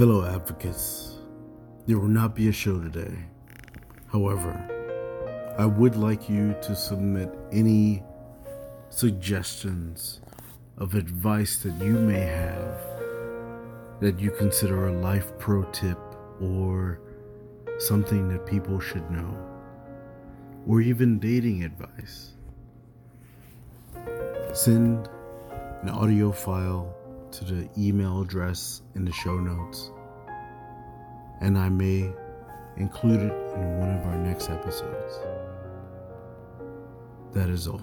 Hello, advocates. There will not be a show today. However, I would like you to submit any suggestions of advice that you may have that you consider a life pro tip or something that people should know, or even dating advice. Send an audio file to the email address in the show notes, and I may include it in one of our next episodes. That is all.